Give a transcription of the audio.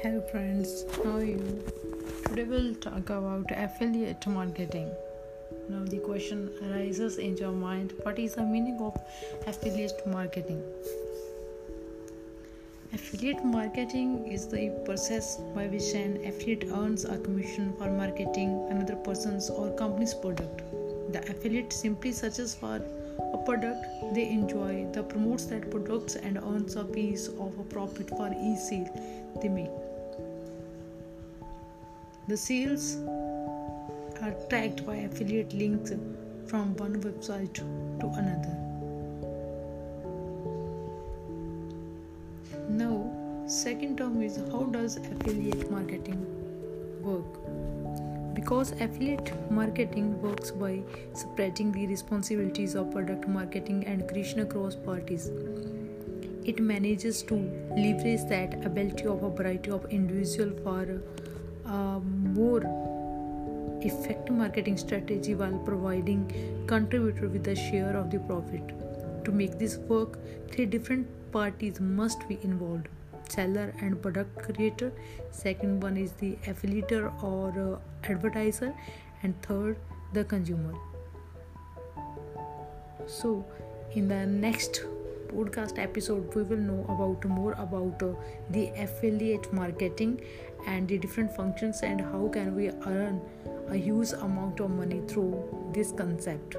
Hello friends, how are you? Today we'll talk about affiliate marketing. Now the question arises in your mind what is the meaning of affiliate marketing? Affiliate marketing is the process by which an affiliate earns a commission for marketing another person's or company's product. The affiliate simply searches for a product they enjoy, the promotes that products and earns a piece of a profit for each sale they make. The sales are tracked by affiliate links from one website to another. Now, second term is how does affiliate marketing work? Because affiliate marketing works by spreading the responsibilities of product marketing and creation across parties. It manages to leverage that ability of a variety of individuals for a more effective marketing strategy while providing contributor with a share of the profit to make this work three different parties must be involved seller and product creator. Second one is the affiliate or uh, advertiser. And third the consumer. So in the next podcast episode we will know about more about uh, the affiliate marketing and the different functions and how can we earn a huge amount of money through this concept